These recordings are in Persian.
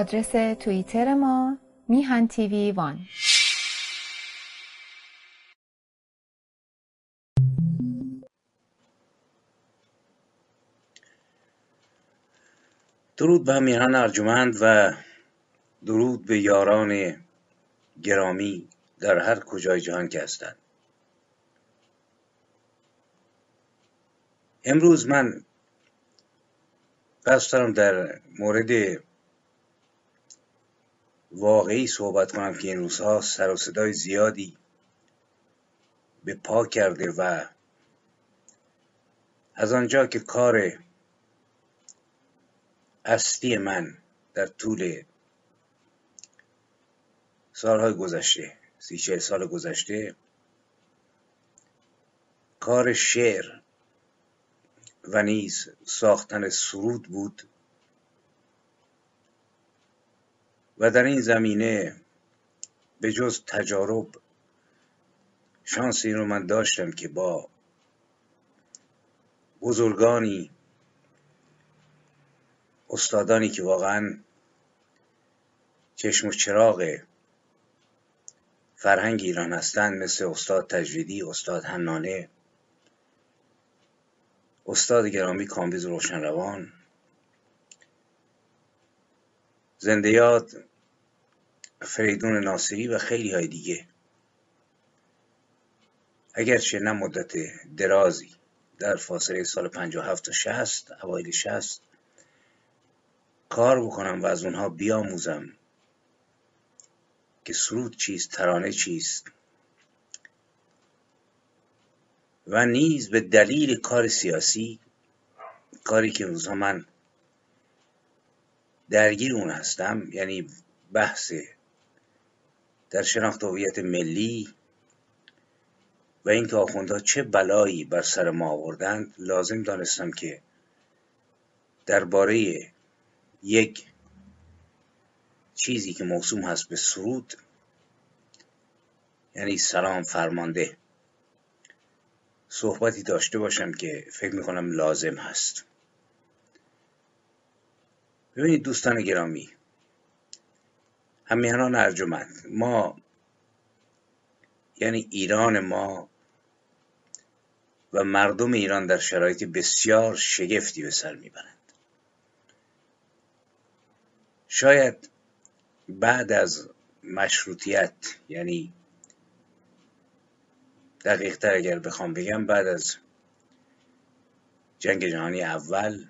آدرس توییتر ما میهن تیوی وان. درود به همیهنان ارجمند و درود به یاران گرامی در هر کجای جهان که هستند. امروز من قصد دارم در مورد واقعی صحبت کنم که این روزها سر و صدای زیادی به پا کرده و از آنجا که کار اصلی من در طول سالهای گذشته سی چه سال گذشته کار شعر و نیز ساختن سرود بود. و در این زمینه به جز تجارب شانس این رو من داشتم که با بزرگانی استادانی که واقعا چشم و چراغ فرهنگ ایران هستند مثل استاد تجویدی استاد حنانه استاد گرامی کامبیز روشنروان زنده یاد فریدون ناصری و خیلی های دیگه. اگرچه نه مدت درازی در فاصله سال 57 تا 60 اوایل 60 کار بکنم و از اونها بیاموزم که سرود چیست ترانه چیست و نیز به دلیل کار سیاسی کاری که روزها من درگیر اون هستم یعنی بحث در شناخت هویت ملی و اینکه آخوندها چه بلایی بر سر ما آوردند لازم دانستم که درباره یک چیزی که موسوم هست به سرود یعنی سلام فرمانده صحبتی داشته باشم که فکر می‌کنم لازم هست. ببینید دوستان گرامی همیهنان ارجمند. ما یعنی ایران ما و مردم ایران در شرایط بسیار شگفتی به سر می‌برند. شاید بعد از مشروطیت یعنی دقیقتر اگر بخوام بگم بعد از جنگ جهانی اول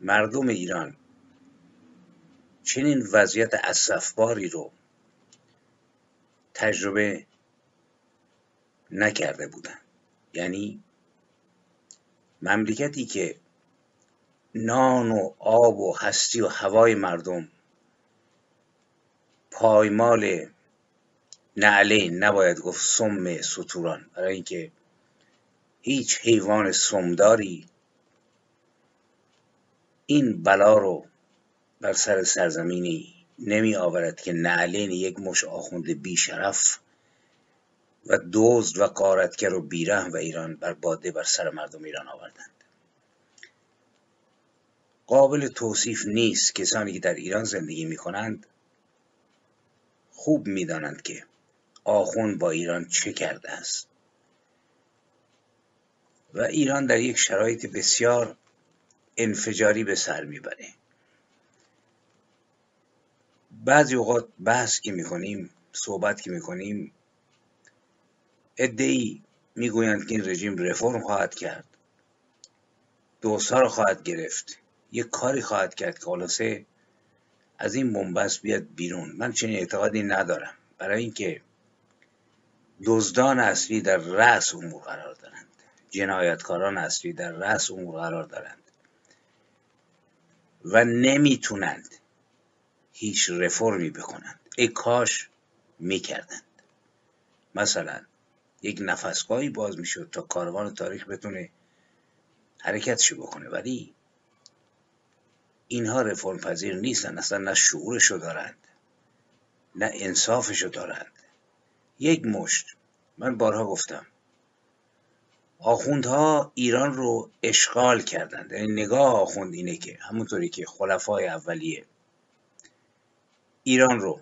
مردم ایران چنین وضعیت اصفباری رو تجربه نکرده بودن. یعنی مملکتی که نان و آب و هستی و هوای مردم پایمال نعله نباید گفت سم سطوران برای اینکه هیچ حیوان سمداری این بلا رو بر سر سرزمینی نمی آورد که نعلین یک مش آخوند بی شرف و دزد و قارتگر و بیرحم و ایران بر باده بر سر مردم ایران آوردند. قابل توصیف نیست کسانی که در ایران زندگی می کنند خوب می دانند که آخون با ایران چه کرده است. و ایران در یک شرایط بسیار انفجاری به سر می‌بره. بعضی اوقات بحث که می‌کنیم صحبت که می‌کنیم ادهی می‌گویند که این رژیم رفرم خواهد کرد. دوستا رو خواهد گرفت. یک کاری خواهد کرد که خلاصه از این بنبست بیاد بیرون. من چنین اعتقادی ندارم. برای اینکه دزدان اصلی در رأس امور قرار دارند. جنایتکاران اصلی در رأس امور قرار دارند. و نمی‌تونند هیچ رفرمی بکنند. ای کاش می‌کردند. مثلا یک نفسگاهی باز می‌شد تا کاروان تاریخ بتونه حرکتشو بکنه ولی اینها رفرم پذیر نیستن اصلا نه شعورشو دارند نه انصافشو دارند. یک مشت من بارها گفتم آخوندها ایران رو اشغال کردند. یعنی نگاه آخوند اینه که همونطوری که خلفای اولیه ایران رو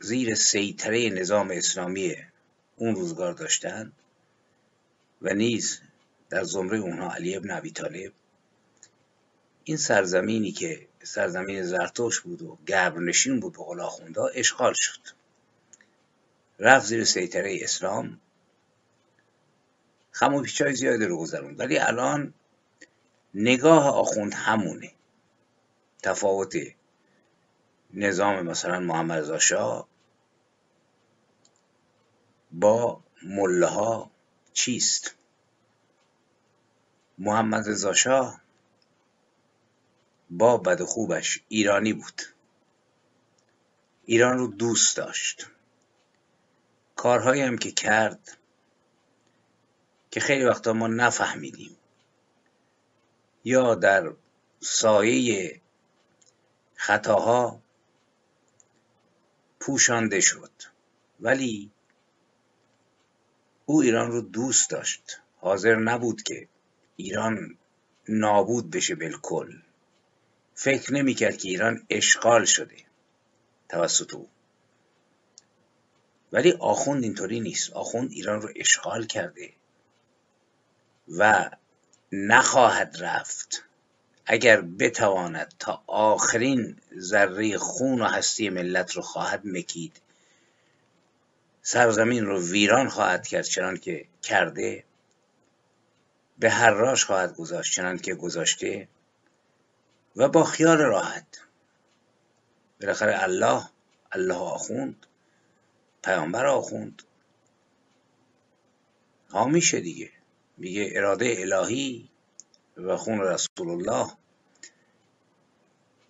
زیر سیطره نظام اسلامی اون روزگار داشتند و نیز در زمره اونها علی ابن ابی طالب. این سرزمینی که سرزمین زرتوش بود و گبرنشین بود به قول آخوندا اشغال شد. رفت زیر سیطره اسلام. خم و پیچای زیادی رو گذرون ولی الان نگاه آخوند همونه. تفاوت نظام مثلا محمد رضا با مله ها چیست؟ محمد رضا با بد خوبش ایرانی بود. ایران رو دوست داشت. کارهایی هم که کرد که خیلی وقتا ما نفهمیدیم. یا در سایه خطاها پوشانده شد. ولی او ایران رو دوست داشت. حاضر نبود که ایران نابود بشه بالکل. فکر نمی‌کرد که ایران اشغال شده توسط او. ولی آخوند اینطوری نیست. آخوند ایران رو اشغال کرده و نخواهد رفت. اگر بتواند تا آخرین ذره خون و هستی ملت رو خواهد مکید سرزمین رو ویران خواهد کرد چنان که کرده به هر راش خواهد گذاشت چنان که گذاشته و با خیال راحت. بالاخره الله الله آخوند پیامبر آخوند. میشه دیگه. میگه اراده الهی و خون رسول الله.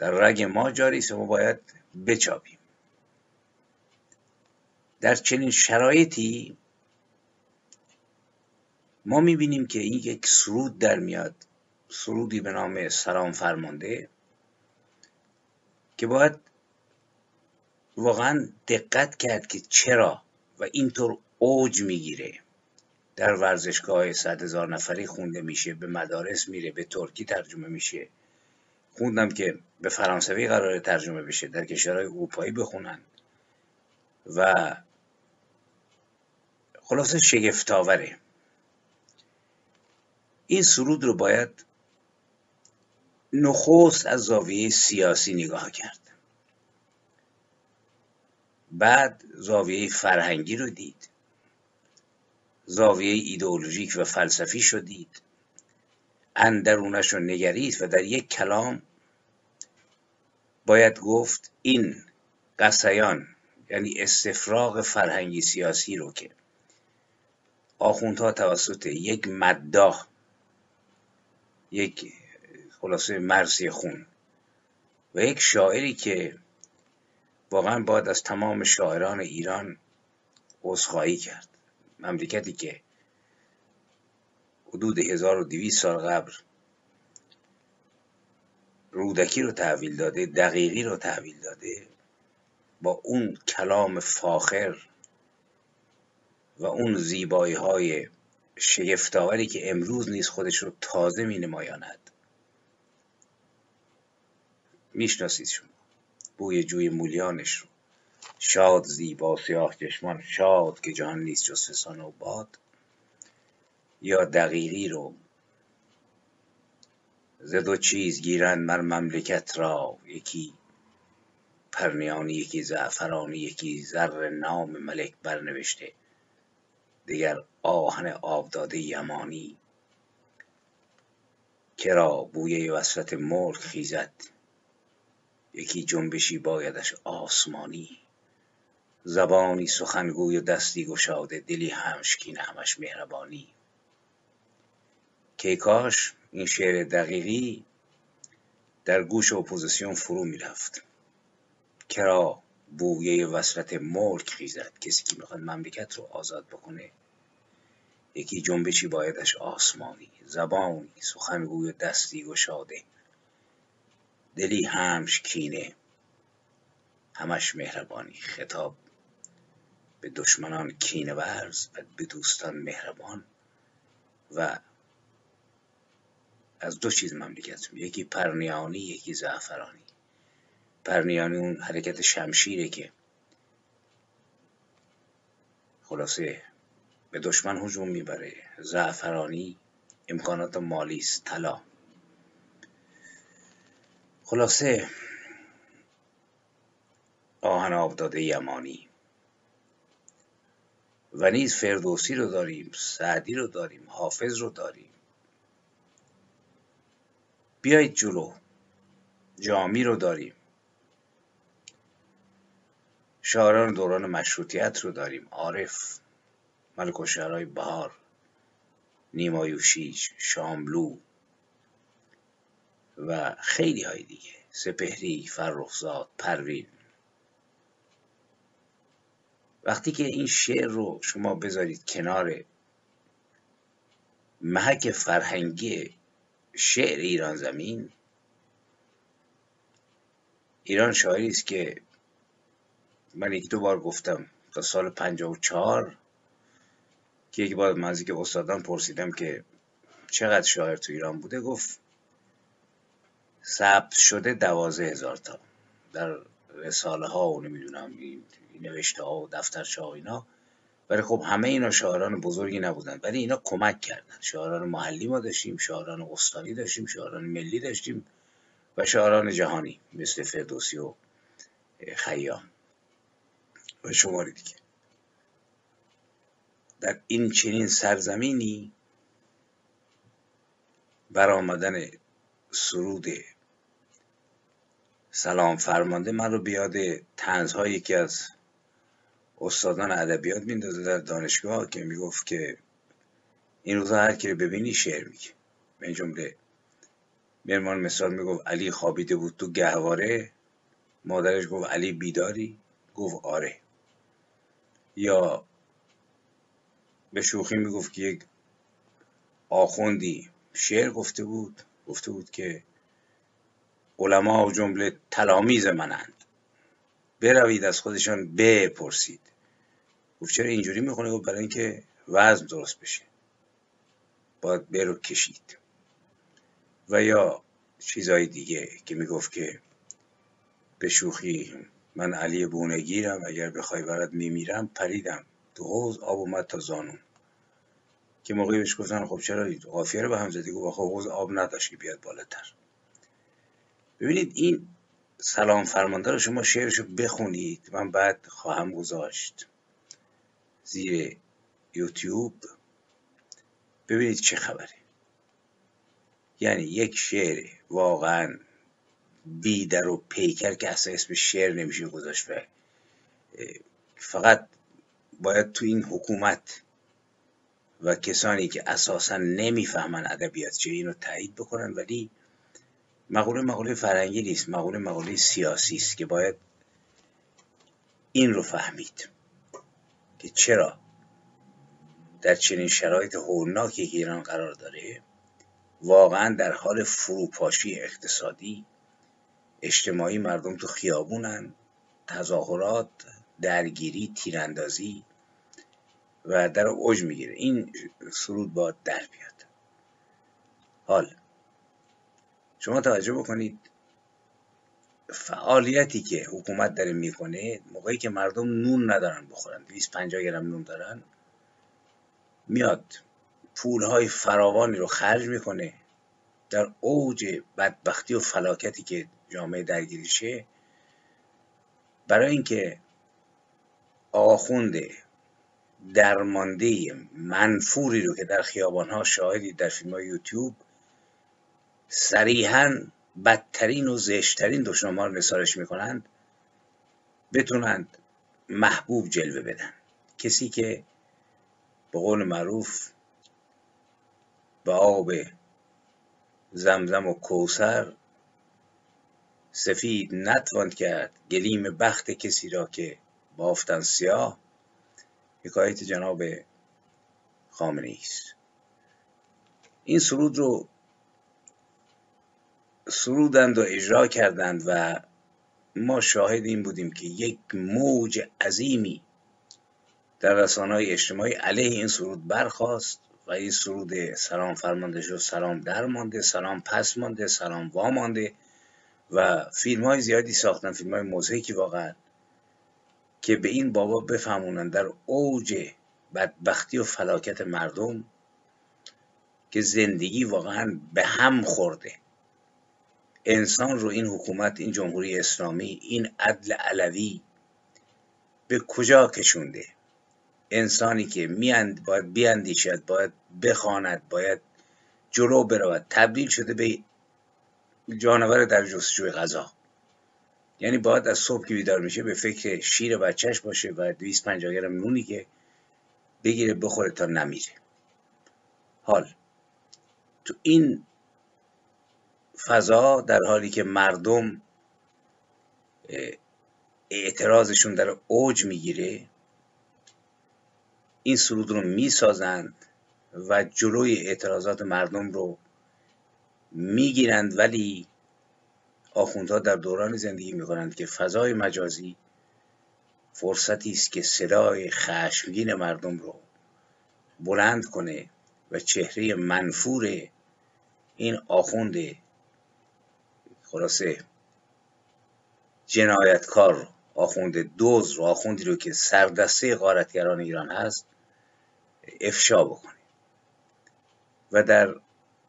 در رگ ما جاری است ما باید بچابیم در چنین شرایطی ما می‌بینیم که این یک سرود در میاد سرودی به نام سلام فرمانده که باید واقعا دقت کرد که چرا و اینطور اوج می‌گیره. در ورزشگاه صد هزار نفری خونده میشه به مدارس میره به ترکی ترجمه میشه. خوندم که به فرانسوی قرار ترجمه بشه در کشورهای اروپایی بخونن. و خلاصه شگفتاوره این سرود رو باید نخست از زاویه سیاسی نگاه کرد. بعد زاویه فرهنگی رو دید. زاویه ایدئولوژیک و فلسفی شدید اندرونش رو نگرید و در یک کلام باید گفت این قصیان یعنی استفراغ فرهنگی سیاسی رو که آخوندها توسط یک مداح یک خلاصه مرسی خون و یک شاعری که واقعا باید از تمام شاعران ایران عذرخواهی کرد. مملکتی که حدود 1200 سال قبل رودکی رو تحویل داده دقیقی رو تحویل داده با اون کلام فاخر و اون زیبایی های شگفتاوری که امروز نیز خودش رو تازه می نمایاند می‌شناسید شما. بوی جوی مولیانش رو. شاد زیبا سیاه چشمان شاد که جهان نیست جز فسان و باد. یا دقیقی رو. ز دو چیز گیرند مر مملکت را. یکی پرنیانی یکی زعفرانی یکی زر نام ملک برنوشته. دیگر آهن آبداده یمانی. کرا بویه وصلت مرغ خیزد. یکی جنبشی بایدش آسمانی. زبانی سخنگوی و دستی گشاده دلی همشکین همش مهربانی. که کاش این شعر دقیقی در گوش اپوزیسیون فرو می‌رفت. کرا بویه وصلت ملک خیزد؟ کسی که می‌خواد مملکت رو آزاد بکنه یکی جنبشی بایدش آسمانی زبانی سخنگوی و دستی گشاده دلی همش کینه همش مهربانی. خطاب به دشمنان کینه ورز و به دوستان مهربان و از دو چیز مملکت یکی پرنیانی یکی زعفرانی. پرنیانی اون حرکت شمشیره که خلاصه به دشمن هجوم می‌بره. زعفرانی امکانات مالی است. طلا. خلاصه آهن آبداده یمانی. و نیز فردوسی رو داریم سعدی رو داریم حافظ رو داریم. بیایید جلو. جامی رو داریم. شاعران دوران مشروطیت رو داریم. عارف ملک و شعرهای بهار نیمایوشیش شاملو و خیلی های دیگه. سپهری فرخزاد پروین. وقتی که این شعر رو شما بذارید کنار محک فرهنگی شعر ایران زمین. ایران شاعری است که من یک دو بار گفتم تا سال چهار که یک بار من که استادان پرسیدم که چقدر شاعر تو ایران بوده گفت ثبت شده دوازه هزار تا. در رساله ها و نمی‌دونم نوشته ها و دفترچه ها اینا. ولی خب همه اینا شاعران بزرگی نبودن. ولی اینا کمک کردن. شاعران محلی ما داشتیم شاعران استانی داشتیم شاعران ملی داشتیم و شاعران جهانی مثل فردوسی و خیام و شماری دیگه. در این چنین سرزمینی برآمدن سرود سلام فرمانده من رو بیاد تنزهای یکی از استادان ادبیات میندازه در دانشگاه که می‌گفت که این روزا هر کی ببینی شعر میگه. به جمله مرمان مثال می‌گفت علی خوابیده بود تو گهواره. مادرش گفت علی بیداری. گفت آره. یا به شوخی می‌گفت که یک آخوندی شعر گفته بود گفته بود که علما و جمله تلامیز منند. بروید از خودشان بپرسید. گفت چرا اینجوری می‌خونه گفت برای اینکه وزن درست بشه. باید برو کشید. و یا چیزهای دیگه که می‌گفت که به شوخی من علی بونگیرم اگر بخوای برات میمیرم پریدم. تو حوز آب اومد تا زانون که موقعی بهش گفتن خب چرا قافیه رو به هم زدی؟ گفت خب حوز آب نداشت که بیاد بالاتر. ببینید این سلام فرمانده رو شما شعرشو بخونید. من بعد خواهم گذاشت. زیر یوتیوب. ببینید چه خبره. یعنی یک شعر واقعا بیدر و پیکر که اصلا اسم شعر نمیشه گذاشت و فقط باید تو این حکومت و کسانی که اساسا نمی‌فهمن ادبیات چه اینو تایید بکنن ولی مقوله مقوله فرنگی نیست مقوله مقوله سیاسی است که باید این رو فهمید. که چرا در چنین شرایط هولناکی که ایران قرار داره واقعا در حال فروپاشی اقتصادی اجتماعی مردم تو خیابونن تظاهرات درگیری تیراندازی و در اوج می‌گیره. این سرود باید در بیاد. حال شما توجه بکنید فعالیتی که حکومت داره می‌کنه موقعی که مردم نون ندارن بخورن 250 گرم نون دارن میاد پولهای فراوانی رو خرج می‌کنه در اوج بدبختی و فلاکتی که جامعه درگیریشه. برای اینکه آخوند درمانده منفوری رو که در خیابانها شاهدی در فیلم های یوتیوب صریحا بدترین و زشترین دشنامه رو نثارش می‌کنند بتونند محبوب جلوه بدن. کسی که به قول معروف به آب زمزم و کوسر سفید نتواند کرد گلیم بخت کسی را که بافتن سیاه حکایت جناب خامنه است. این سرود رو سرودند و اجرا کردند و ما شاهد این بودیم که یک موج عظیمی در رسانه های اجتماعی علیه این سرود برخواست و این سرود سلام فرمانده شد سلام در مانده سلام پس مانده سلام وا مانده و فیلم های زیادی ساختن فیلم های موزیکی واقعا که به این بابا بفهمونن در اوج بدبختی و فلاکت مردم که زندگی واقعا به هم خورده. انسان رو این حکومت این جمهوری اسلامی این عدل علوی به کجا کشونده؟ انسانی که میاند باید بیاندیشد باید بخواند باید جلو برود. تبدیل شده به جانور در جستجوی غذا. یعنی باید از صبح که بیدار میشه به فکر شیر بچهش باشه و 250 گرم نونی که بگیره بخوره تا نمیره. حال. تو این فضا در حالی که مردم اعتراضشون در اوج می‌گیره این سرود رو می‌سازند و جلوی اعتراضات مردم رو می‌گیرند ولی آخوندها در دوران زندگی می‌کنند که فضای مجازی فرصتی است که صدای خشمگین مردم رو بلند کنه و چهره منفور این آخوند خلاصه جنایتکار آخوند دوز رو آخوندی رو که سردسته غارتگران ایران هست افشا بکنه و در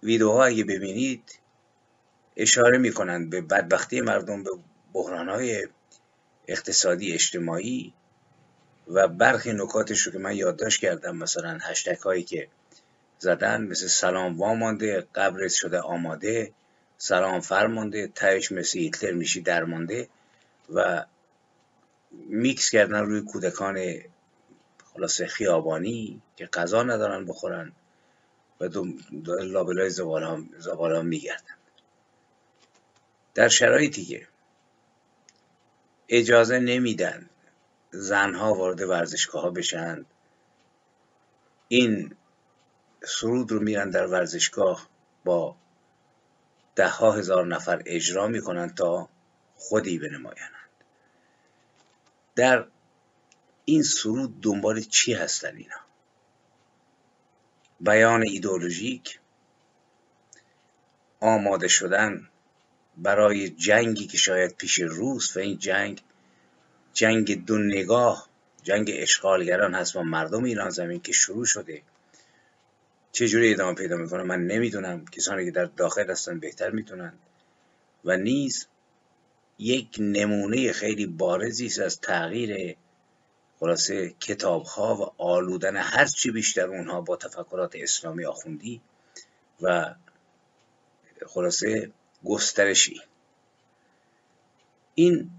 ویدیوها اگه ببینید اشاره می‌کنند به بدبختی مردم به بحرانهای اقتصادی اجتماعی و برخی نکاتش رو که من یادداشت کردم مثلا هشتک هایی که زدن مثل سلام وامانده قبرت شده آماده سلام فرمانده تهش مثل هیتلر میشی درمانده و میکس کردن روی کودکان خلاصه خیابانی که غذا ندارن بخورن و لابلای زبال ها میگردن. در شرایطی که اجازه نمیدن زنها وارد ورزشگاه ها بشن این سرود رو میرن در ورزشگاه با ده ها هزار نفر اجرا می‌کنن تا خودی بنمایند. در این سرود دنبال چی هستن اینا؟ بیان ایدولوژیک آماده شدن برای جنگی که شاید پیش روز و این جنگ جنگ دو نگاه جنگ اشغالگران هست با مردم ایران زمین که شروع شده. چجوری ادامه پیدا می‌کنه؟ من نمی‌دونم. کسانی که در داخل هستن بهتر می‌تونن. و نیز یک نمونه خیلی بارزی است از تغییر خلاصه کتاب ها و آلودن هر چی بیشتر اونها با تفکرات اسلامی آخوندی و خلاصه گسترشی. این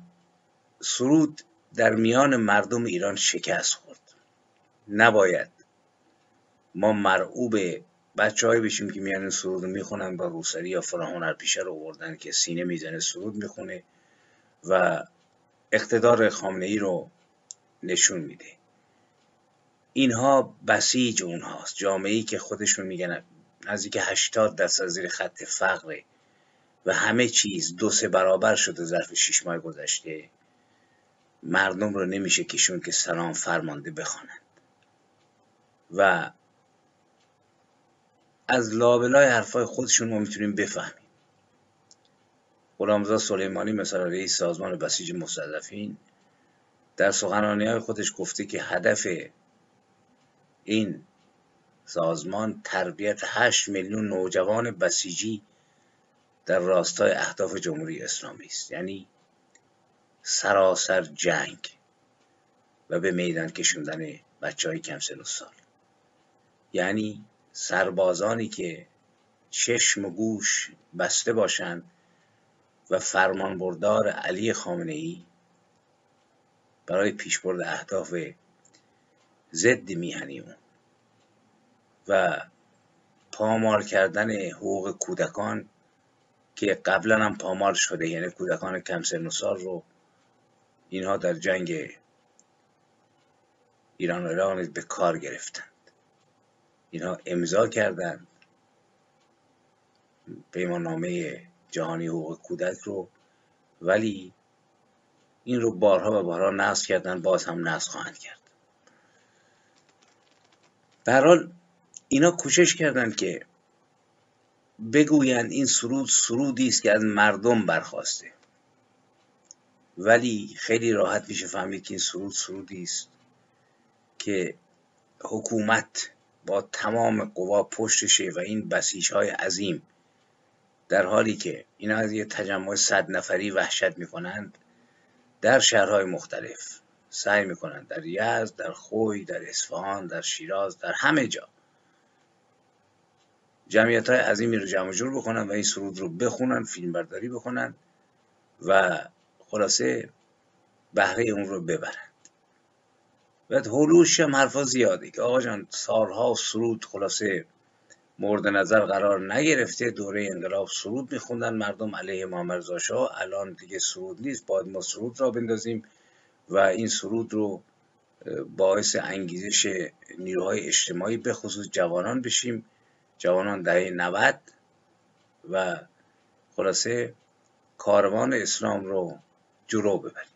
سرود در میان مردم ایران شکست خورد. نباید ما مرعوب بچه های بشیم که میان سرود می‌خونن با روسری یا فلان پیشه رو آوردن که سینه می‌زنه سرود می‌خونه و اقتدار خامنه ای رو نشون میده. اینها بسیج اونهاست. جامعه ای که خودشون میگن نزدیک هشتاد دست از زیر خط فقره و همه چیز دو سه برابر شده ظرف شیش ماه گذشته. مردم رو نمیشه کشون که سلام فرمانده بخوانند. و از لابلای حرفای خودشون ما می‌تونیم بفهمیم. غلامرضا سلیمانی مثلا رئیس سازمان بسیج مستضعفین در سخنرانی های خودش گفته که هدف این سازمان تربیت 8 میلیون نوجوان بسیجی در راستای اهداف جمهوری اسلامی است. یعنی سراسر جنگ و به میدان کشوندن بچه های کم سن و سال. یعنی سربازانی که چشم و گوش بسته باشند و فرمانبردار علی خامنه ای برای پیشبرد اهداف ضد میهنی و پامال کردن حقوق کودکان که قبلا هم پامال شده یعنی کودکان کم سن و سال رو اینها در جنگ ایران و ایران به کار گرفتند اینها امضا کردند پیمان نامه جهانی حقوق کودک رو. ولی این رو بارها و بارها نصب کردن باز هم نصب خواهند کرد. در حال اینا کوشش کردند که بگویند این سرود سرودی است که از مردم برخواسته. ولی خیلی راحت میشه فهمید که این سرود سرودی است که حکومت با تمام قوا پشتشه و این بسیج های عظیم. در حالی که اینا از یه تجمع صد نفری وحشت می‌کنند در شهرهای مختلف سعی می‌کنند در یزد در خوی در اصفهان در شیراز در همه جا جمعیت های عظیمی رو جمع جور بکنن و این سرود رو بخونن فیلم برداری بکنن و خلاصه بهره اون رو ببرن بعد هلوش هم حرفا زیاده که آقا جان سالها سرود خلاصه مورد نظر قرار نگرفته دوره انقلاب سرود میخوندن مردم علیه محمد رضا الان دیگه سرود نیست باید ما سرود را بندازیم و این سرود رو باعث انگیزش نیروهای اجتماعی به خصوص جوانان بشیم. جوانان دهه 90 و خلاصه کاروان اسلام رو جلو ببریم.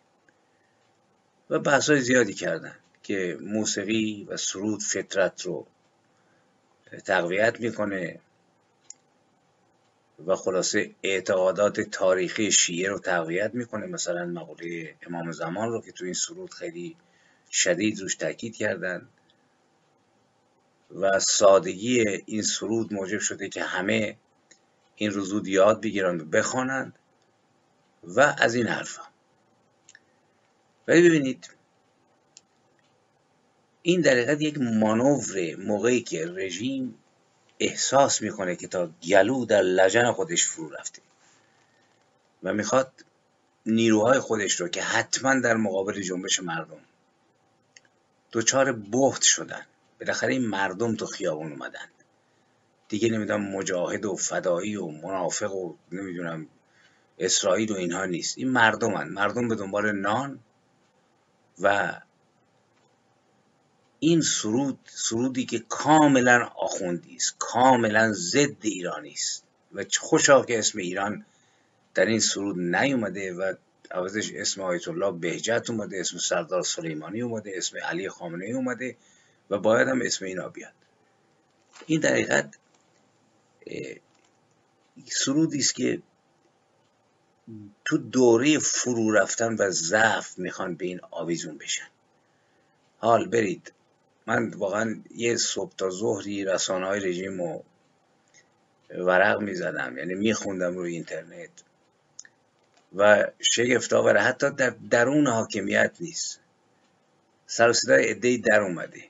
و بحث زیادی کردن. که موسیقی و سرود فطرت رو تقویت می‌کنه و خلاصه اعتقادات تاریخی شیعه رو تقویت می‌کنه. مثلا مقوله امام زمان رو که تو این سرود خیلی شدید روش تاکید کردن و سادگی این سرود موجب شده که همه این رو زود یاد بگیرند و بخوانند و از این حرفا. ولی ببینید این در یک مانور موقعی که رژیم احساس می‌کنه که تا گلو در لجن خودش فرو رفته و می‌خواد نیروهای خودش رو که حتما در مقابل جنبش مردم دچار بهت شدن. بالاخره این مردم تو خیابون اومدن. دیگه نمی‌دونم مجاهد و فدایی و منافق و نمی‌دونم اسرائیل و اینها نیست. این مردمن. مردم به دنبال نان و این سرود سرودی که کاملا آخوندی است کاملا ضد ایرانی است و خوشا که اسم ایران در این سرود نیومده و عوضش اسم آیت الله بهجت اومده اسم سردار سلیمانی اومده اسم علی خامنه اومده و باید هم اسم اینا بیاد. این در حقیقت سرودی است که تو دوره فرو رفتن و ضعف می‌خوان به این آویزون بشن. حال برید. من واقعا یه صبح تا ظهری رسانه های رژیم رو ورق می‌زدم یعنی میخوندم روی اینترنت و شگفت آوره. حتی در درون حاکمیت نیست. سر و صدای در اومده.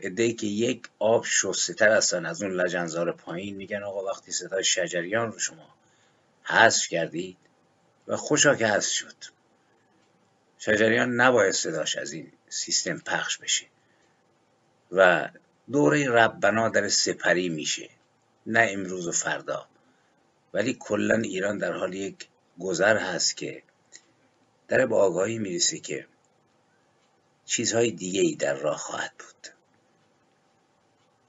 ادهی که یک آب شسته تر هستن از اون لجنزار پایین. میگن آقا وقتی صدای شجریان رو شما حذف کردید و خوشا که حذف شد. شجریان نباید صداش از این سیستم پخش بشه. و دوره ربنا در سپری میشه نه امروز و فردا. ولی کلا ایران در حال یک گذر هست که در به آگاهی می‌رسه که چیزهای دیگه ای در راه خواهد بود.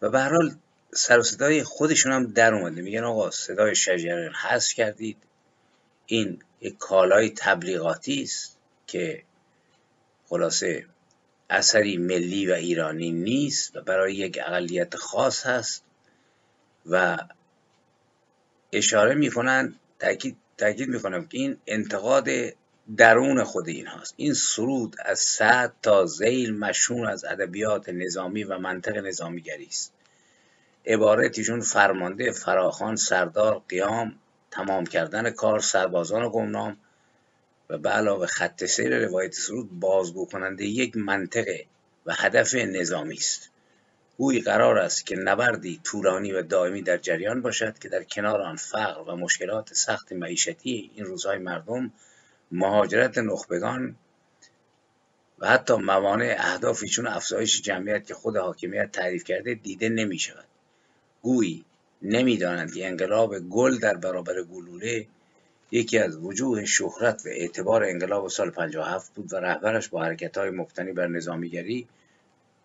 و به هر حال سر و صدای خودشون هم در اومده. میگن آقا صدای شجریان حذف کردید. این یک کالای تبلیغاتی است که خلاصه اثری ملی و ایرانی نیست و برای یک اقلیت خاص هست و اشاره می‌کنن تاکید تاکید می‌کنم که این انتقاد درون خود این هاست. این سرود از صد تا زیل مشهور از ادبیات نظامی و منطق نظامیگری است. عبارتیشون فرمانده فراخان سردار قیام تمام کردن کار سربازان گمنام و به علاوه خط سیر روایت سرود بازگو کننده یک منطقه و هدف نظامی است. گویی قرار است که نبردی طولانی و دائمی در جریان باشد که در کنار آن فقر و مشکلات سخت معیشتی این روزهای مردم مهاجرت نخبگان و حتی موانع اهدافی چون افزایش جمعیت که خود حاکمیت تعریف کرده دیده نمی شود گویی نمی‌دانند که انقلاب گل در برابر گلوله یکی از وجوه شهرت و اعتبار انقلاب سال 57 بود و رهبرش با حرکت های مبتنی بر نظامیگری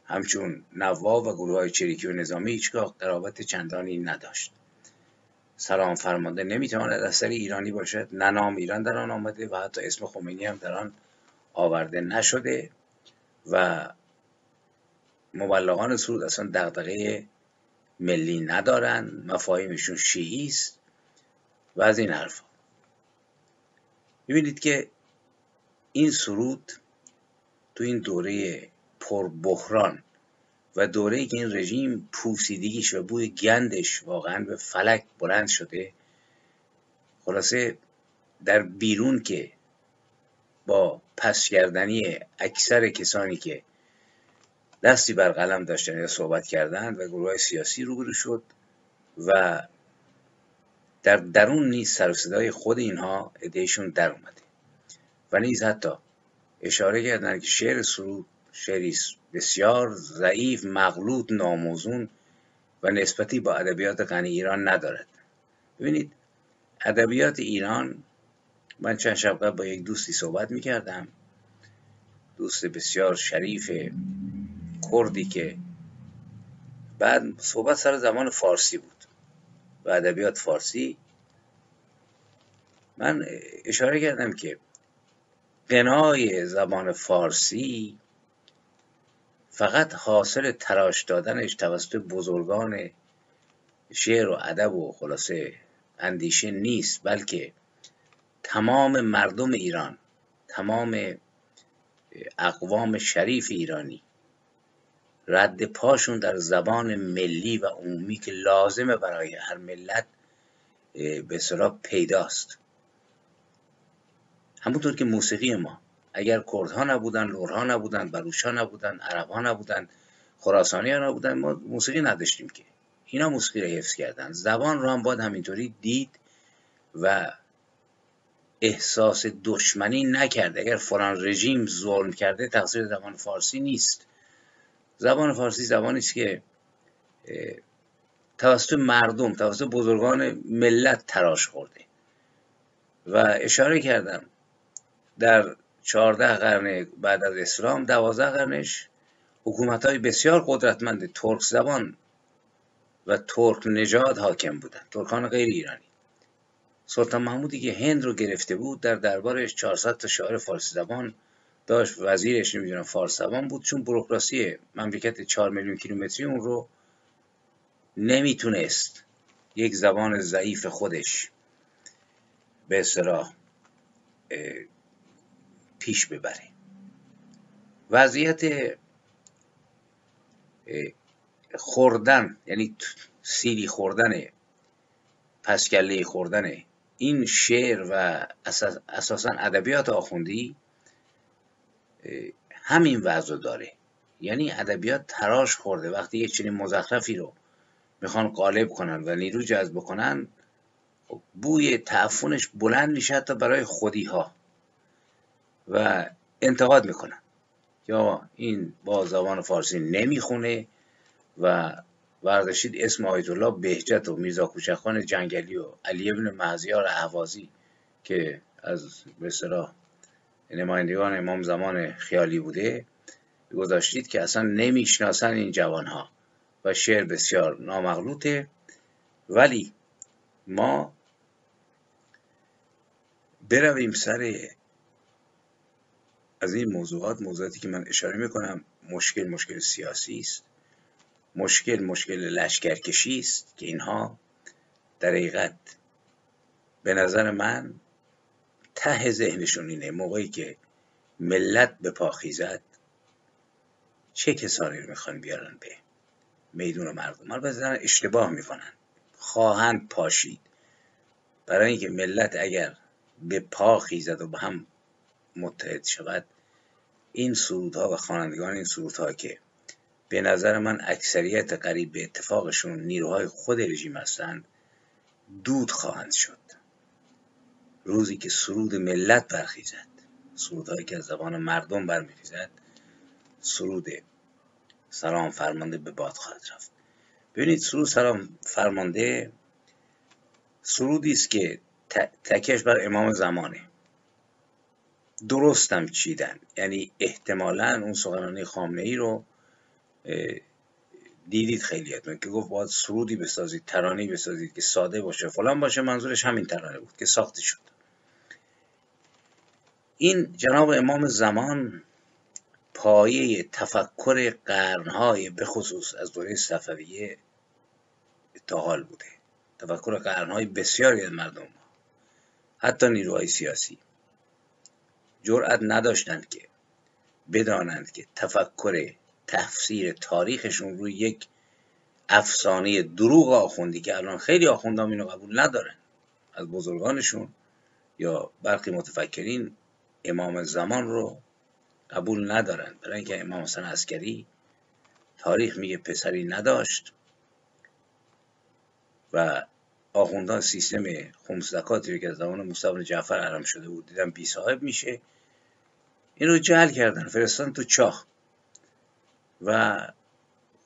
همچون نواب و گروه های چریکی و نظامی هیچگاه قرابت چندانی نداشت. سلام فرمانده نمی‌تواند اثر ایرانی باشد؟ نه نام ایران در آن آمده و حتی اسم خمینی هم در آن آورده نشده و مبلغان سرود اصلا دغدغه ملی ندارن مفاهیمشون شیعی است و از این حرفا ببینید که این سرود تو این دوره پربحران و دوره ای که این رژیم پوسیدگیش و بوی گندش واقعا به فلک بلند شده خلاصه در بیرون که با پس کردنی اکثر کسانی که دستی بر قلم داشتن یا صحبت کردند و گروه سیاسی روبرو شد و در درون نیز سر صدای خود اینها ادهشون در اومده. و نیز حتی اشاره کردن که شعر سرود شعری بسیار ضعیف مغلوط ناموزون و نسبتی با ادبیات غنی ایران ندارد. ببینید ادبیات ایران من چند شب قبل با یک دوستی صحبت می‌کردم. دوست بسیار شریف کردی که بعد صحبت سر زمان فارسی بود. و ادبیات فارسی. من اشاره کردم که قنای زبان فارسی فقط حاصل تراش دادنش توسط بزرگان شعر و ادب و خلاصه اندیشه نیست بلکه تمام مردم ایران تمام اقوام شریف ایرانی رد پاشون در زبان ملی و عمومی که لازمه برای هر ملت به صلاح پیداست. همونطور که موسیقی ما اگر کردها نبودن لورها نبودن بلوچها نبودن عربها نبودن خراسانی ها نبودن ما موسیقی نداشتیم که. اینا موسیقی رو حفظ کردن. زبان رو هم باید همینطوری دید و احساس دشمنی نکرده اگر فلان رژیم ظلم کرده تقصیر زبان فارسی نیست. زبان فارسی زبانی است که توسط مردم توسط بزرگان ملت تراش خورده. و اشاره کردم در چهارده قرن بعد از اسلام دوازده قرنش حکومت های بسیار قدرتمند ترک زبان و ترک نژاد حاکم بودند ترکان غیر ایرانی. سلطان محمودی که هند رو گرفته بود در دربارش 400 تا شاعر فارسی زبان داشت وزیرش نمی‌دونم فارس زبان بود چون بروکراسی مملکت 4 میلیون کیلومتری اون رو نمی‌تونست. یک زبان ضعیف خودش به اصطلاح پیش ببره. وضعیت خوردن یعنی سیری خوردن پسکله خوردن این شعر و اساسا ادبیات آخوندی همین وضع داره. یعنی ادبیات تراش خورده. وقتی یک چنین مزخرفی رو می‌خوان قالب کنن و نیرو جذب کنن خب بوی تعفنش بلند میشه حتی برای خودی ها و انتقاد می‌کنن. یا این با زبان فارسی نمی‌خونه و ورداشید اسم آیت الله بهجت و میرزا کوچکخان جنگلی و علی ابن مهزیار احوازی که از به نمایندگان امام زمان خیالی بوده گذاشتید که اصلا نمی‌شناسن این جوانها و شعر بسیار نامغلوطه. ولی ما برویم سر از این موضوعات موضوعاتی که من اشاره می‌کنم. مشکل مشکل سیاسی است. مشکل مشکل لشکرکشی است که اینها در حقیقت به نظر من ته ذهنشون اینه موقعی که ملت به پا خیزد چه کسانی رو می‌خوان بیارن به میدون مردم. البته اشتباه می‌کنن. خواهند پاشید. برای اینکه ملت اگر به پا خیزد و به هم متحد شود این سرودها و خوانندگان این سرودها که به نظر من اکثریت قریب به اتفاقشون نیروهای خود رژیم هستند دود خواهند شد. روزی که سرود ملت برخیزد سرودهایی که از زبان مردم برمیخیزد سرود سلام فرمانده به باد خواهد رفت. ببینید سرود سلام فرمانده سرودی است که تکش بر امام زمانه. درستم چیدن. یعنی احتمالا اون سخنرانی خامنه ای رو دیدید خیلیتون که گفت باید سرودی بسازید ترانی بسازید که ساده باشه. فلان باشه منظورش همین ترانه بود که ساخته شد. این جناب امام زمان پایه تفکر قرنهای به خصوص از دوره صفویه تا حال بوده. تفکر قرنهای بسیاری از مردم حتی نیروهای سیاسی. جرأت نداشتند که بدانند که تفکر تفسیر تاریخشون روی یک افسانه دروغ آخوندی که الان خیلی آخوندام اینو قبول ندارن از بزرگانشون یا برخی متفکرین امام زمان رو قبول ندارن. برای اینکه امام حسن عسکری تاریخ میگه پسری نداشت و آخوندان سیستم خمس زکاتی که از زمان موسی جعفر عرم شده بود دیدن بی صاحب میشه. این رو جهل کردن فرستان تو چاه و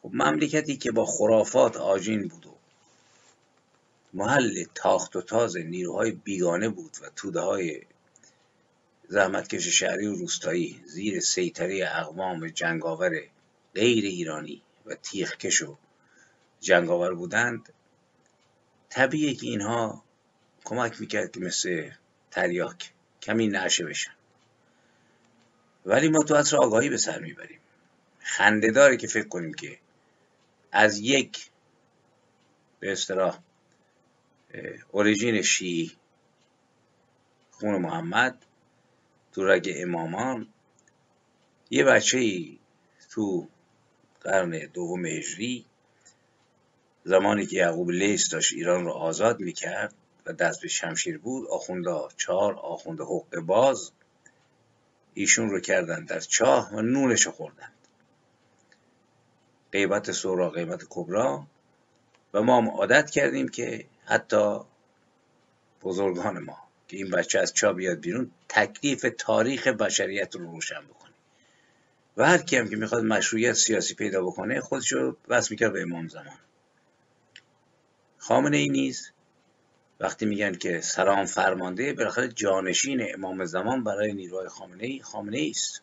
خب مملکتی که با خرافات آجین بود و محل تاخت و تاز نیروهای بیگانه بود و توده های زحمتکش شهری و روستایی زیر سیطره اقوام جنگاور غیر ایرانی و تیخکش و جنگاور بودند طبیعه که اینها کمک می‌کرد که مثل تریاک کمی نشه بشن. ولی ما تو اصر آگاهی به سر می‌بریم. خنده داره که فکر کنیم که از یک به اصطلاح اوریژین شیعی خون محمد تو رگ امامان یه بچه ای تو قرن دوم هجری زمانی که یعقوب لیس داشت ایران رو آزاد می‌کرد و دست به شمشیر بود آخونده چهار آخونده حق باز ایشون رو کردن در چاه و نونش خوردند غیبت سورا غیبت کبرا و ما هم عادت کردیم که حتی بزرگان ما که این بچه از چاه بیاد بیرون تکلیف تاریخ بشریت رو روشن بکنه. و هر کیم که می‌خواد مشروعیت سیاسی پیدا بکنه خودش رو بس می‌کرد به امام زمان. خامنه ای نیز وقتی میگن که سلام فرمانده بالاخره جانشین امام زمان برای نیروهای خامنه ای خامنه است.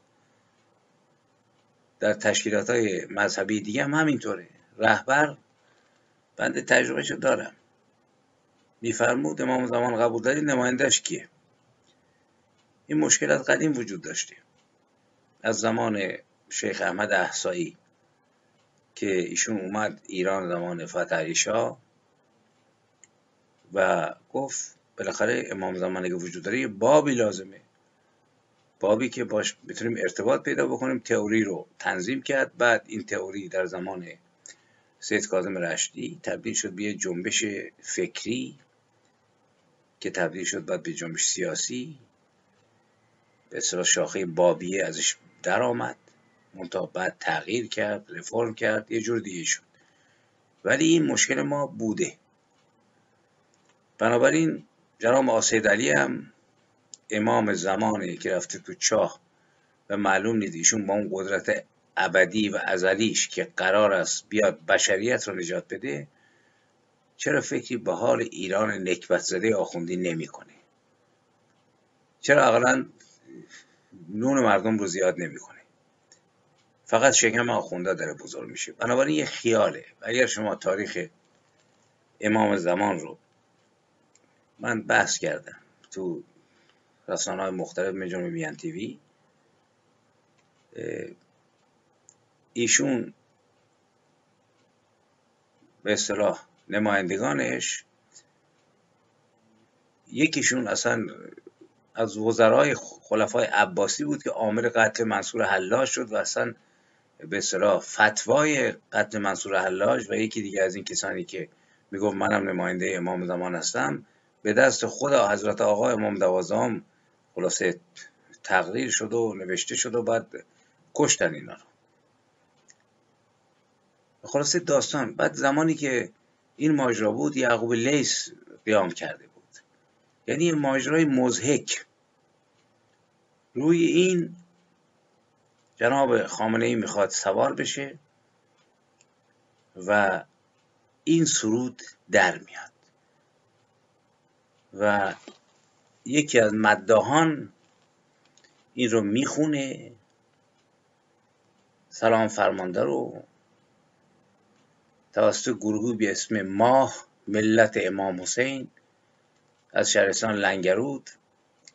در تشکیلات های مذهبی دیگه هم همینطوره. رهبر بنده تجربه شو دارم. میفرمود امام زمان قبول داری نمایندش کیه؟ این مشکل از قدیم وجود داشته. از زمان شیخ احمد احسایی که ایشون اومد ایران زمان فتح شاه و گفت بالاخره امام زمانی که وجود داره یه بابی لازمه. بابی که باش بتونیم ارتباط پیدا بکنیم تئوری رو تنظیم کرد. بعد این تئوری در زمان سید کاظم رشدی تبدیل شد به جنبش فکری که تبدیل شد بعد به جنبش سیاسی به اصطلاح شاخه بابیه ازش در آمد بعد تغییر کرد رفرم کرد یه جور دیگه شد. ولی این مشکل ما بوده. بنابراین جناب آسید علی هم امام زمانی که رفته تو چاه و معلوم نیست ایشون با اون قدرت ابدی و ازلیش که قرار است بیاد بشریت رو نجات بده چرا فکری به حال ایران نکبت زده آخوندی نمی‌کنه؟ چرا اقلا نون مردم رو زیاد نمی‌کنه؟ فقط شکم آخونده داره بزرگ میشه. بنابراین یه خیاله. اگر شما تاریخ امام زمان رو من بحث کردم تو رسانه های مختلف مجموع بیان تیوی ایشون به اصطلاح نمایندگانش. یکیشون اصلا از وزرای خلفای عباسی بود که عامل قتل منصور حلاج شد و اصلا به اصطلاح فتوای قتل منصور حلاج و یکی دیگه از این کسانی که می‌گفت منم نماینده امام زمان هستم به دست خود حضرت آقا امام دوازدهم خلاصه تقریر شد و نوشته شد و بعد کشتن اینا رو. خلاصه داستان بعد زمانی که این ماجرا بود یعقوب لیس قیام کرده بود. یعنی ماجرای مزهک روی این جناب خامنه ای می‌خواد سوار بشه و این سرود در میاد. و یکی از مداهان این رو می‌خونه. سلام فرمانده رو. توسط گروهی به اسم ماه ملت امام حسین از شهرستان لنگرود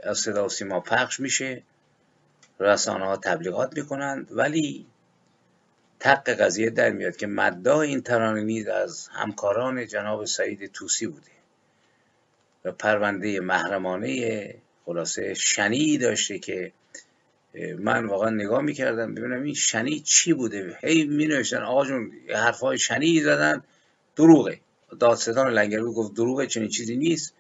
از صدا و سیما پخش میشه. رسانه ها تبلیغات می‌کنند ولی تق قضیه در میاد که مداح این ترانه نیز از همکاران جناب سعید توسی بوده و پرونده محرمانه خلاصه شنی داشته که من واقعا نگاه می‌کردم ببینم این شنی چی بوده. هی می نوشتن آقا جون حرفای شنی زدن. دروغه. دادستان لنگرود گفت دروغه چنین چیزی نیست.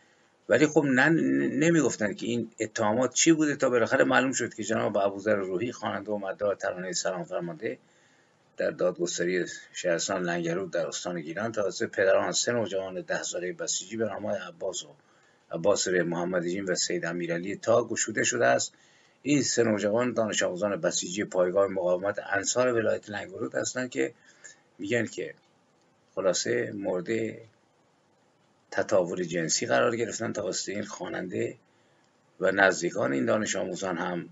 ولی خب نمی‌گفتن که این اتهامات چی بوده تا بالاخره معلوم شد که جناب ابوذر روحی خواننده و مدار ترانه سلام فرمانده در دادگستری شهرستان لنگرود در استان گیلان توسط پدران سه نوجوان ده ساله بسیجی به نام عباس و عباس محمدی و سید امیرعلی تا گشوده شده است. این سه نوجوان دانش آموزان بسیجی پایگاه مقاومت انصار ولایت لنگرود هستند که میگن که خلاصه مورد تطاول جنسی قرار گرفتن توسط این خواننده و نزدیکان این دانش آموزان هم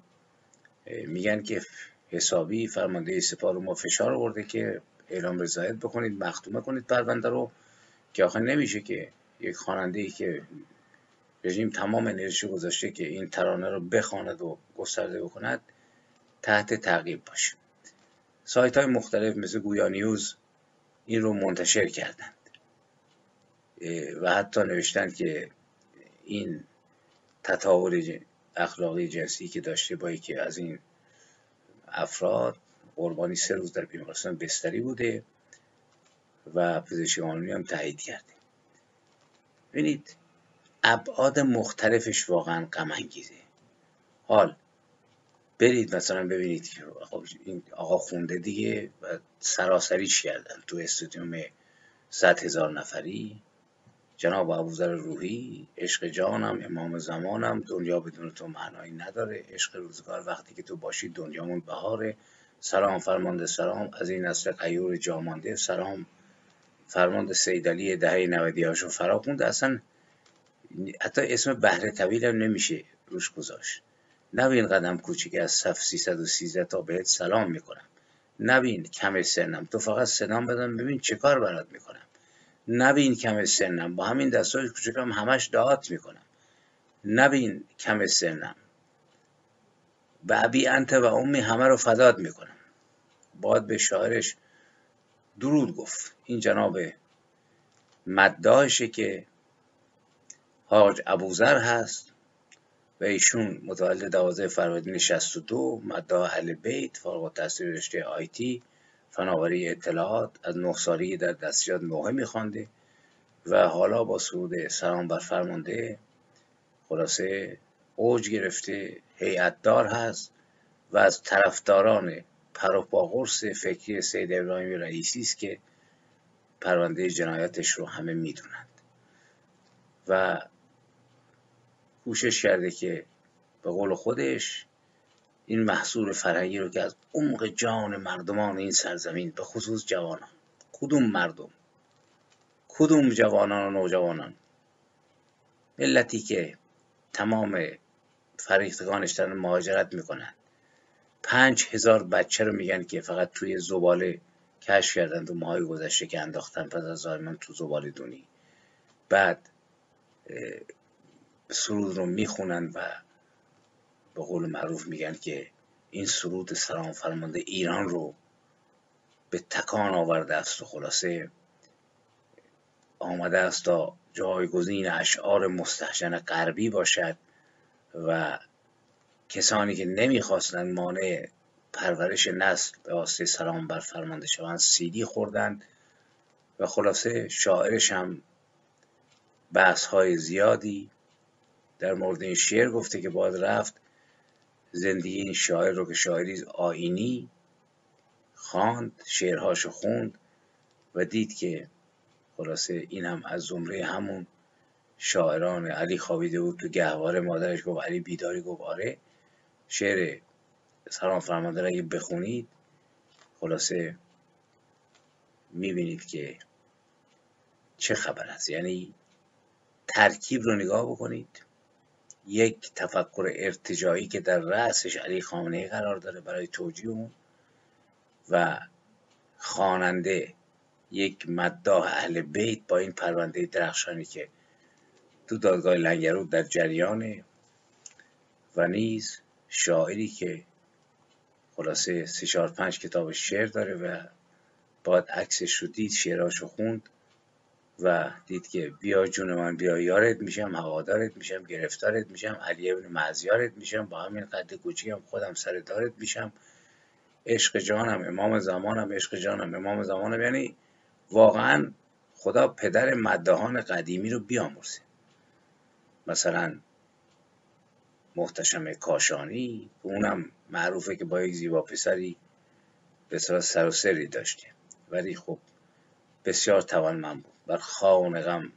میگن که حسابی فرمانده سپاه ما فشار آورده که اعلام رضایت بکنید مختومه کنید پرونده رو که آخه نمیشه که یک خواننده ای که رژیم تمام انرژی گذاشته که این ترانه رو بخواند و گسترده بکند تحت تعقیب باشه سایت های مختلف مثل گویا نیوز این رو منتشر کردند. و حتی نوشتن که این تطاول اخلاقی جنسی که داشته با که از این افراد قربانی سه روز در بیمارستان بستری بوده و پزشک قانونی هم تایید کرده. ببینید ابعاد مختلفش واقعا غم انگیزه حال برید مثلا ببینید که خب این آقا خونده دیگه و سراسریش کردن؟ تو استودیوم صد هزار نفری؟ جناب ابوذر روحی عشق جانم امام زمانم دنیا بدون تو معنایی نداره. عشق روزگار وقتی که تو باشی دنیامون بهاره. سلام فرمانده سلام. از این نسل قیور جامانده سلام فرمانده. سیدلی دهه نودی هاشو فرا خونده اصلا حتی اسم بهره طویل هم نمیشه روش گذاشت. نبین قدم کوچیک از صف 313 تا بهت سلام می‌کنم. نبین کم سنم. تو فقط سلام بدم ببین چه کار برات می‌کنم. نبین کم سنم. با همین دستای کوچکم همش دعات می‌کنم. نبین کم سنم. و ابی انت و امی همه رو فداد می‌کنم. باید به شاعرش درود گفت. این جناب مداشه که حاج ابوذر هست و ایشون متولد 12 فروردین 62 مداح اهل بیت فارغ التحصیل رشته آیتی فناوری اطلاعات از نه سالگی در دستیات نوحه میخوانده و حالا با سرود سلام بر فرمانده خلاصه اوج گرفته هیئتدار هست و از طرفداران پروپاگورس فکری سید ابراهیم رئیسی است که پرونده جنایتش رو همه می‌دونند. و کوشش کرده که به قول خودش این محصول فرهنگی رو که از عمق جان مردمان این سرزمین به خصوص جوانان کدوم مردم؟ کدوم جوانان و نوجوانان ملتی که تمام فریختگانش دارن مهاجرت می‌کنن. پنج هزار بچه رو میگن که فقط توی زباله کشف کردن تو ماهای گذشته که انداختن پس از زایمان تو زباله دونی. بعد سرود رو می‌خونن و به قول معروف میگن که این سرود سلام فرمانده ایران رو به تکان آورده است و خلاصه آمده است تا جایگزین اشعار مستحجن غربی باشد و کسانی که نمی‌خواستند مانع پرورش نسل به واسطه سلام بر فرمانده شوند سیدی خوردند و خلاصه شاعرش هم بحث های زیادی در مورد این شعر گفته که باید رفت زندگی این شاعر رو که شاعری آینی خواند شعرهاشو خوند و دید که خلاصه این هم از زمره همون شاعران علی خوابیده بود تو گهواره. مادرش گفت علی بیداری گفت آره شعر سلام فرمانده اگه بخونید خلاصه می‌بینید که چه خبر است. یعنی ترکیب رو نگاه بکنید. یک تفکر ارتجایی که در رأسش علی خامنه قرار داره برای توجیه اون و خواننده یک مداح اهل بیت با این پرونده درخشانی که تو دادگاه لنگرود در جریان و نیز شاعری که خلاصه سی چهار پنج کتاب شعر داره و باید عکسش رو دید شعراش رو خوند. و دید که بیا جون من بیا یارت میشم هوادارت میشم گرفتارت میشم علی ابن معزیارت میشم با همین قد کوچیکم خودم سر دارت میشم. عشق جانم امام زمانم عشق جانم امام زمانم. یعنی واقعا خدا پدر مدهان قدیمی رو بیامرزه. مثلا محتشم کاشانی اونم معروفه که با یک زیبا پسری به سر و سری داشته. ولی خب بسیار توانمند بود. بر خان غم.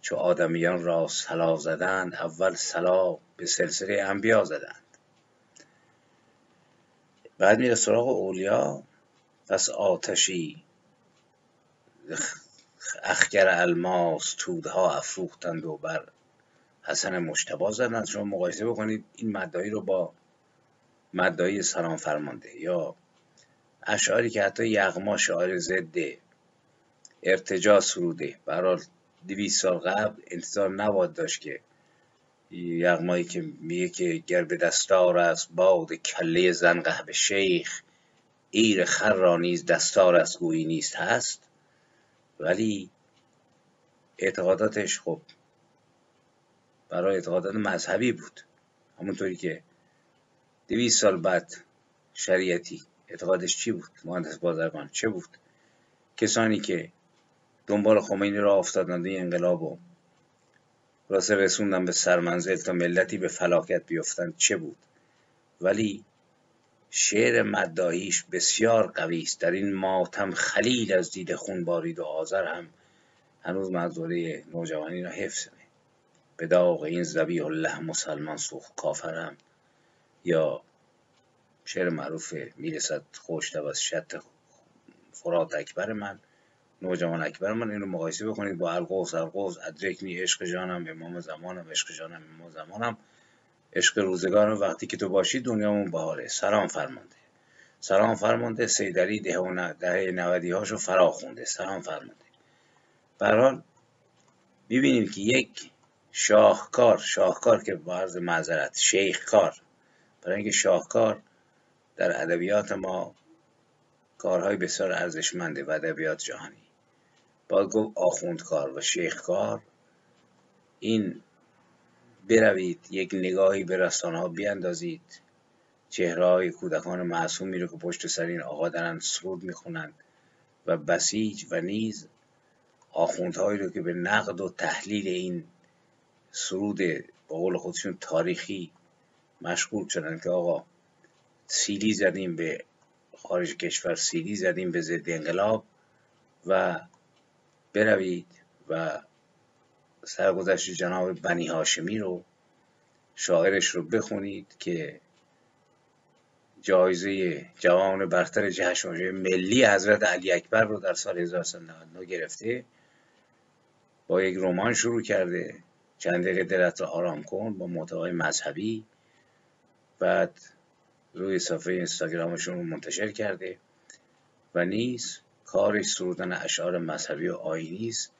چو آدمیان را سلا زدند اول سلا به سلسله انبیا زدند. بعد میره سراغ اولیا. پس آتشی. اخگر الماس تودها افروختند و بر حسن مشتبا زدند. شما مقایسه بکنید این مدایی رو با مدایی سلام فرمانده یا اشعاری که حتی یغما شعار ضد ارتجا سروده. برحال دویست سال قبل انتظار نباد داشت که یغمایی که میگه که گر به دستار است باد کله زنقه به شیخ ایر خر را نیز دستار است گویی نیست هست. ولی اعتقاداتش خب برای اعتقادات مذهبی بود. همونطوری که دویست سال بعد شریعتی اعتقادش چی بود؟ مهندس بازرگان چه بود؟ کسانی که دنبال خمینی را افتادند این انقلاب و راسه رسوندن به سرمنزل تا ملتی به فلاکت بیفتند چه بود؟ ولی شعر مداهیش بسیار قوی است. در این ماتم خلیل از دید خون بارید و آذر هم هنوز منظوره نوجوانی را حفظ می. به داغ این زبی الله مسلمان سوخت کافرم یا شعر معروف می‌رسد خوش از شط فرات اکبر من. نوجوان اکبر من اینو مقایسه بکنید با القوس. القوس ادرکنی عشق جانم امام زمانم عشق جانم امام زمانم. عشق روزگارم وقتی که تو باشی دنیامون بهاره. سلام فرمانده. سلام فرمانده. سیدری ده و دهه نودی هاشو فرا خونده سلام فرمانده برحال می‌بینیم که یک شاهکار شاهکار که با عرض معذرت شیخکار. برای اینکه شاهکار در ادبیات ما کارهای بسیار ارزشمنده و ادبیات جهانی. باید گفت آخوندکار و شیخکار این بروید یک نگاهی به رسانه ها بیاندازید. چهره های کودکان معصومی رو که پشت سر این آقا دارن سرود می‌خونند و بسیج و نیز آخوندهایی رو که به نقد و تحلیل این سرود به قول خودشون تاریخی مشغول شدن که آقا سیلی زدیم به خارج کشور سیلی زدیم به ضد انقلاب و بروید و سرگذشت جناب بنی هاشمی رو شاعرش رو بخونید که جایزه جوان برتر جشن ملی حضرت علی اکبر رو در سال 1999 گرفته. با یک رمان شروع کرده چند دقیقه دلت رو آرام کن با محتوای مذهبی. بعد روی صفحه اینستاگرامشون رو منتشر کرده و نیز کارش سرودن اشعار مذهبی و آینی است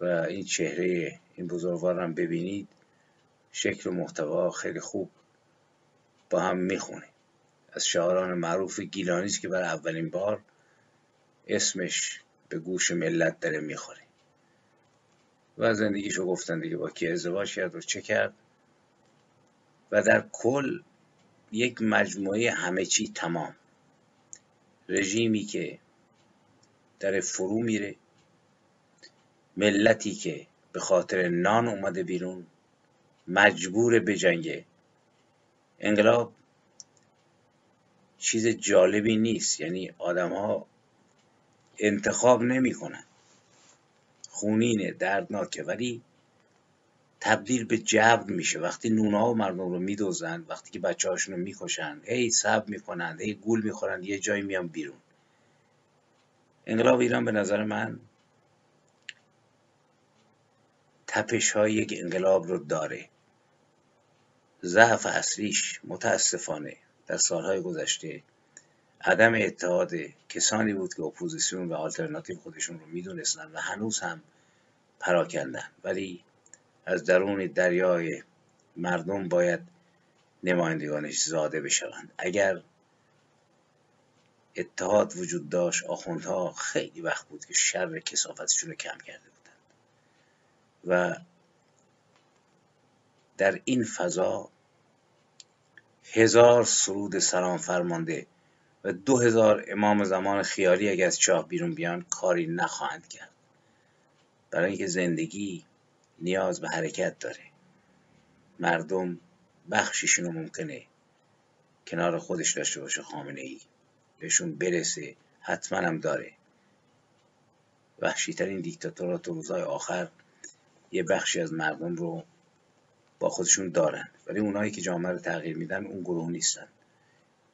و این چهره این بزرگوار هم ببینید شکل و محتوا خیلی خوب با هم می‌خونه. از شاعران معروف گیلانی که برای اولین بار اسمش به گوش ملت داره می‌خوره. و زندگیشو گفتن دیگه با کی ازدواج کرد و چه کرد. و در کل یک مجموعه همه چی تمام. رژیمی که در فرو میره. ملتی که به خاطر نان اومده بیرون مجبور به جنگه انقلاب چیز جالبی نیست یعنی آدم ها انتخاب نمی‌کنن. خونینه دردناکه ولی تبدیل به جبر میشه. وقتی نونا و مردم رو میدوزن وقتی که بچه هاشون رو می‌کشن هی سب می‌کنن هی گول می‌خورن یه جایی میان بیرون. انقلاب ایران به نظر من تپش های یک انقلاب رو داره. ضعف اصلیش متاسفانه در سالهای گذشته عدم اتحاد کسانی بود که اپوزیسیون و آلترناتیو خودشون رو می‌دونستن و هنوز هم پراکندن. ولی از درون دریای مردم باید نمایندگانش زاده بشوند. اگر اتحاد وجود داشت آخوندها خیلی وقت بود که شر کسافتشون رو کم کرده بودند و در این فضا هزار سرود سلام فرمانده و دو هزار امام زمان خیالی اگر از چاه بیرون بیان کاری نخواهند کرد. برای اینکه زندگی نیاز به حرکت داره. مردم بخشیشون ممکنه کنار خودش داشته باشه خامنه ای بهشون برسه حتما هم داره. وحشیترین دیکتاتورات و روزهای آخر یه بخشی از مردم رو با خودشون دارن. ولی اونایی که جامعه رو تغییر میدن اون گروه نیستن.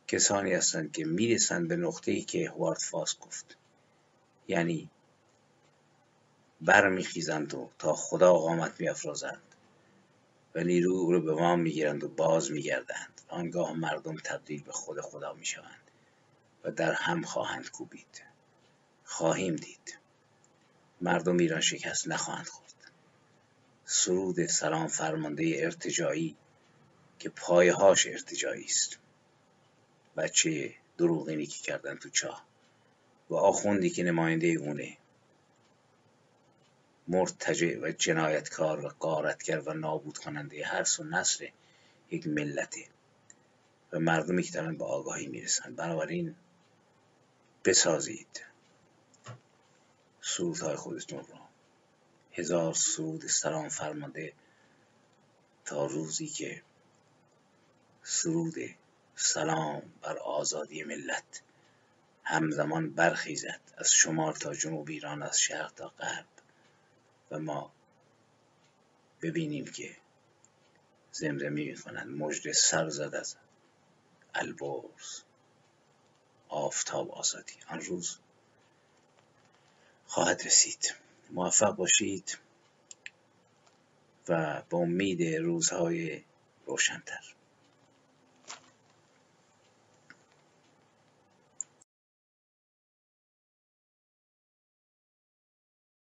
کسانی هستند که می‌رسند به نقطه ای که هوارد فاس گفت. یعنی برمیخیزند و تا خدا قامت میافرازند و نیرو رو به وام می‌گیرند و باز میگردند. آنگاه مردم تبدیل به خود خدا می‌شوند. در هم خواهند کوبید. خواهیم دید. مردم ایران شکست نخواهند خورد. سرود سلام فرمانده ارتجایی که پایهاش ارتجایی است. بچه دروغینی که کردن تو چاه و آخوندی که نماینده اونه. مرتجع و جنایتکار و قارتگر و نابود کننده هر سو نسل یک ملته. و مردمی که دارن به آگاهی می‌رسن. بنابراین بسازید. سرودهای خودتون رو. هزار سرود سلام فرمانده تا روزی که سرود سلام بر آزادی ملت همزمان برخیزد از شمال تا جنوب ایران از شرق تا غرب. و ما ببینیم که زمزمی می‌کنند مجد سر زد از البرز. آفتاب آزادی. آن روز خواهد رسید. موفق باشید و با امید روزهای روشنتر.